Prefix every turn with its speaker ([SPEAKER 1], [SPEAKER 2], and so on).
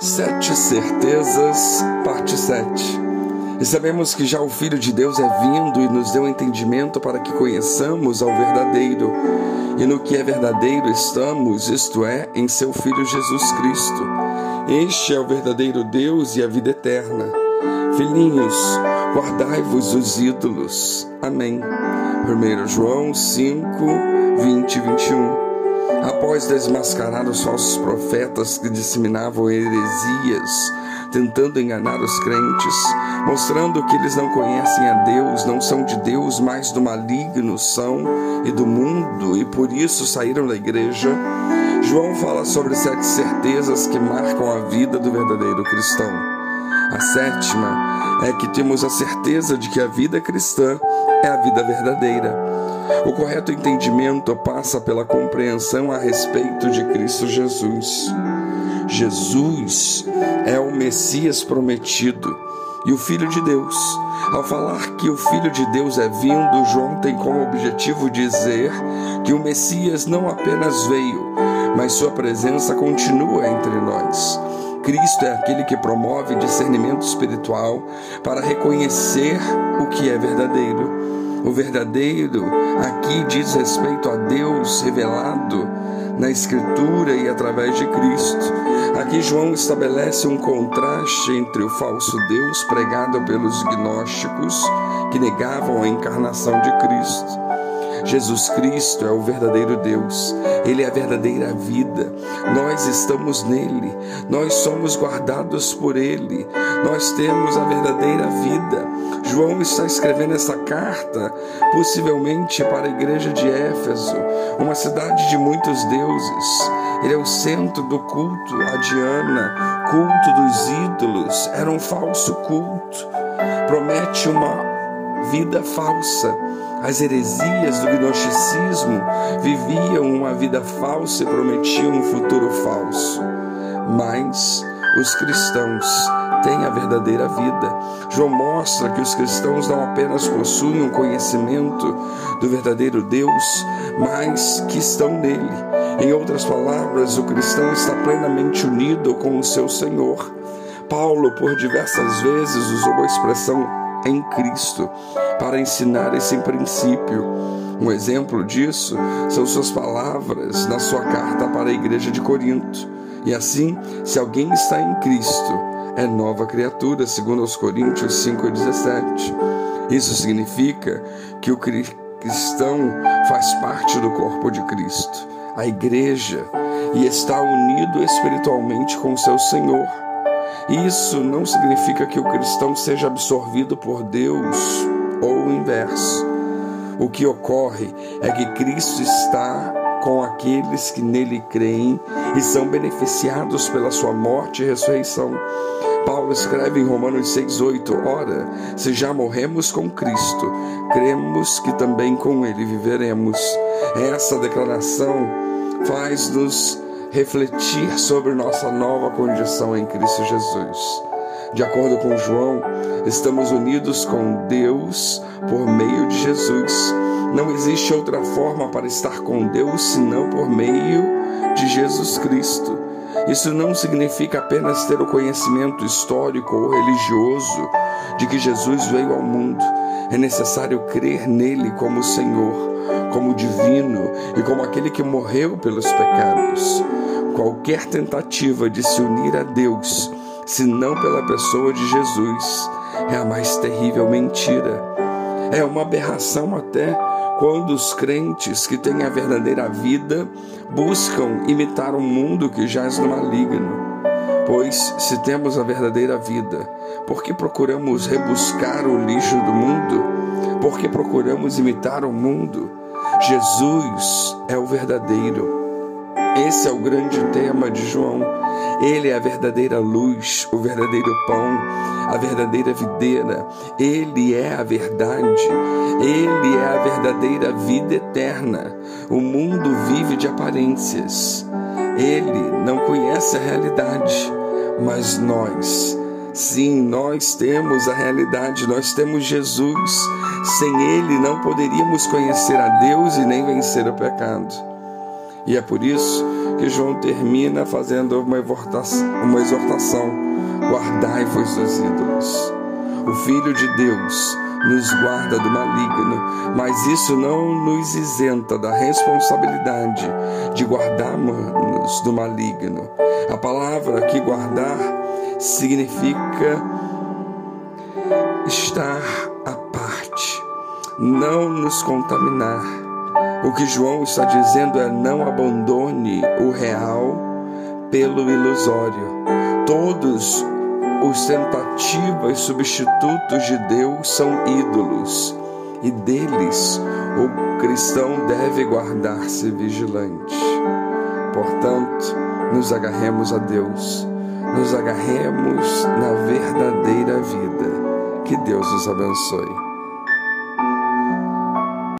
[SPEAKER 1] Sete Certezas, parte 7. E sabemos que já o Filho de Deus é vindo e nos deu entendimento para que conheçamos ao verdadeiro. E no que é verdadeiro estamos, isto é, em seu Filho Jesus Cristo. Este é o verdadeiro Deus e a vida eterna. Filhinhos, guardai-vos dos ídolos. Amém. 1 João 5, 20 e 21. Após desmascarar os falsos profetas que disseminavam heresias, tentando enganar os crentes, mostrando que eles não conhecem a Deus, não são de Deus, mas do maligno são e do mundo, e por isso saíram da igreja. João fala sobre sete certezas que marcam a vida do verdadeiro cristão. A sétima é que temos a certeza de que a vida cristã é a vida verdadeira. O correto entendimento passa pela compreensão a respeito de Cristo Jesus. Jesus é o Messias prometido e o Filho de Deus. Ao falar que o Filho de Deus é vindo, João tem como objetivo dizer que o Messias não apenas veio, mas sua presença continua entre nós. Cristo é aquele que promove discernimento espiritual para reconhecer o que é verdadeiro. O verdadeiro aqui diz respeito a Deus revelado na Escritura e através de Cristo. Aqui João estabelece um contraste entre o falso Deus pregado pelos gnósticos que negavam a encarnação de Cristo Jesus Cristo é o verdadeiro Deus, Ele é a verdadeira vida. Nós estamos nele, nós somos guardados por Ele, nós temos a verdadeira vida. João está escrevendo essa carta, possivelmente para a igreja de Éfeso, uma cidade de muitos deuses. Ele é o centro do culto a Diana, culto dos ídolos, era um falso culto. Promete uma vida falsa as heresias do gnosticismo viviam uma vida falsa e prometiam um futuro falso. Mas os cristãos têm a verdadeira vida. João mostra que os cristãos não apenas possuem um conhecimento do verdadeiro Deus, mas que estão nele. Em outras palavras, o cristão está plenamente unido com o seu Senhor. Paulo, por diversas vezes, usou a expressão em Cristo para ensinar esse princípio. Um exemplo disso são suas palavras na sua carta para a igreja de Corinto. E assim, se alguém está em Cristo, é nova criatura, segundo os Coríntios 5:17. Isso significa que o cristão faz parte do corpo de Cristo, a igreja, e está unido espiritualmente com seu Senhor. Isso não significa que o cristão seja absorvido por Deus ou o inverso. O que ocorre é que Cristo está com aqueles que nele creem e são beneficiados pela sua morte e ressurreição. Paulo escreve em Romanos 6,8: Ora, se já morremos com Cristo, cremos que também com Ele viveremos. Essa declaração faz-nos refletir sobre nossa nova condição em Cristo Jesus. De acordo com João, estamos unidos com Deus por meio de Jesus. Não existe outra forma para estar com Deus senão por meio de Jesus Cristo. Isso não significa apenas ter o conhecimento histórico ou religioso de que Jesus veio ao mundo. É necessário crer nele como Senhor, como divino e como aquele que morreu pelos pecados. Qualquer tentativa de se unir a Deus, se não pela pessoa de Jesus, é a mais terrível mentira. É uma aberração até quando os crentes que têm a verdadeira vida buscam imitar um mundo que jaz no maligno. Pois, se temos a verdadeira vida, por que procuramos rebuscar o lixo do mundo? Por que procuramos imitar o mundo? Jesus é o verdadeiro. Esse é o grande tema de João. Ele é a verdadeira luz, o verdadeiro pão, a verdadeira videira. Ele é a verdade. Ele é a verdadeira vida eterna. O mundo vive de aparências. Ele não conhece a realidade, mas nós Sim, nós temos a realidade, nós temos Jesus. Sem Ele não poderíamos conhecer a Deus e nem vencer o pecado. E é por isso que João termina fazendo uma exortação: guardai-vos dos ídolos. O Filho de Deus nos guarda do maligno, mas isso não nos isenta da responsabilidade de guardarmos do maligno. A palavra que guardar significa estar à parte, não nos contaminar. O que João está dizendo é não abandone o real pelo ilusório. Todos os tentativas substitutos de Deus são ídolos e deles o cristão deve guardar-se vigilante. Portanto, nos agarremos a Deus, nos agarremos na verdadeira vida. Que Deus nos abençoe.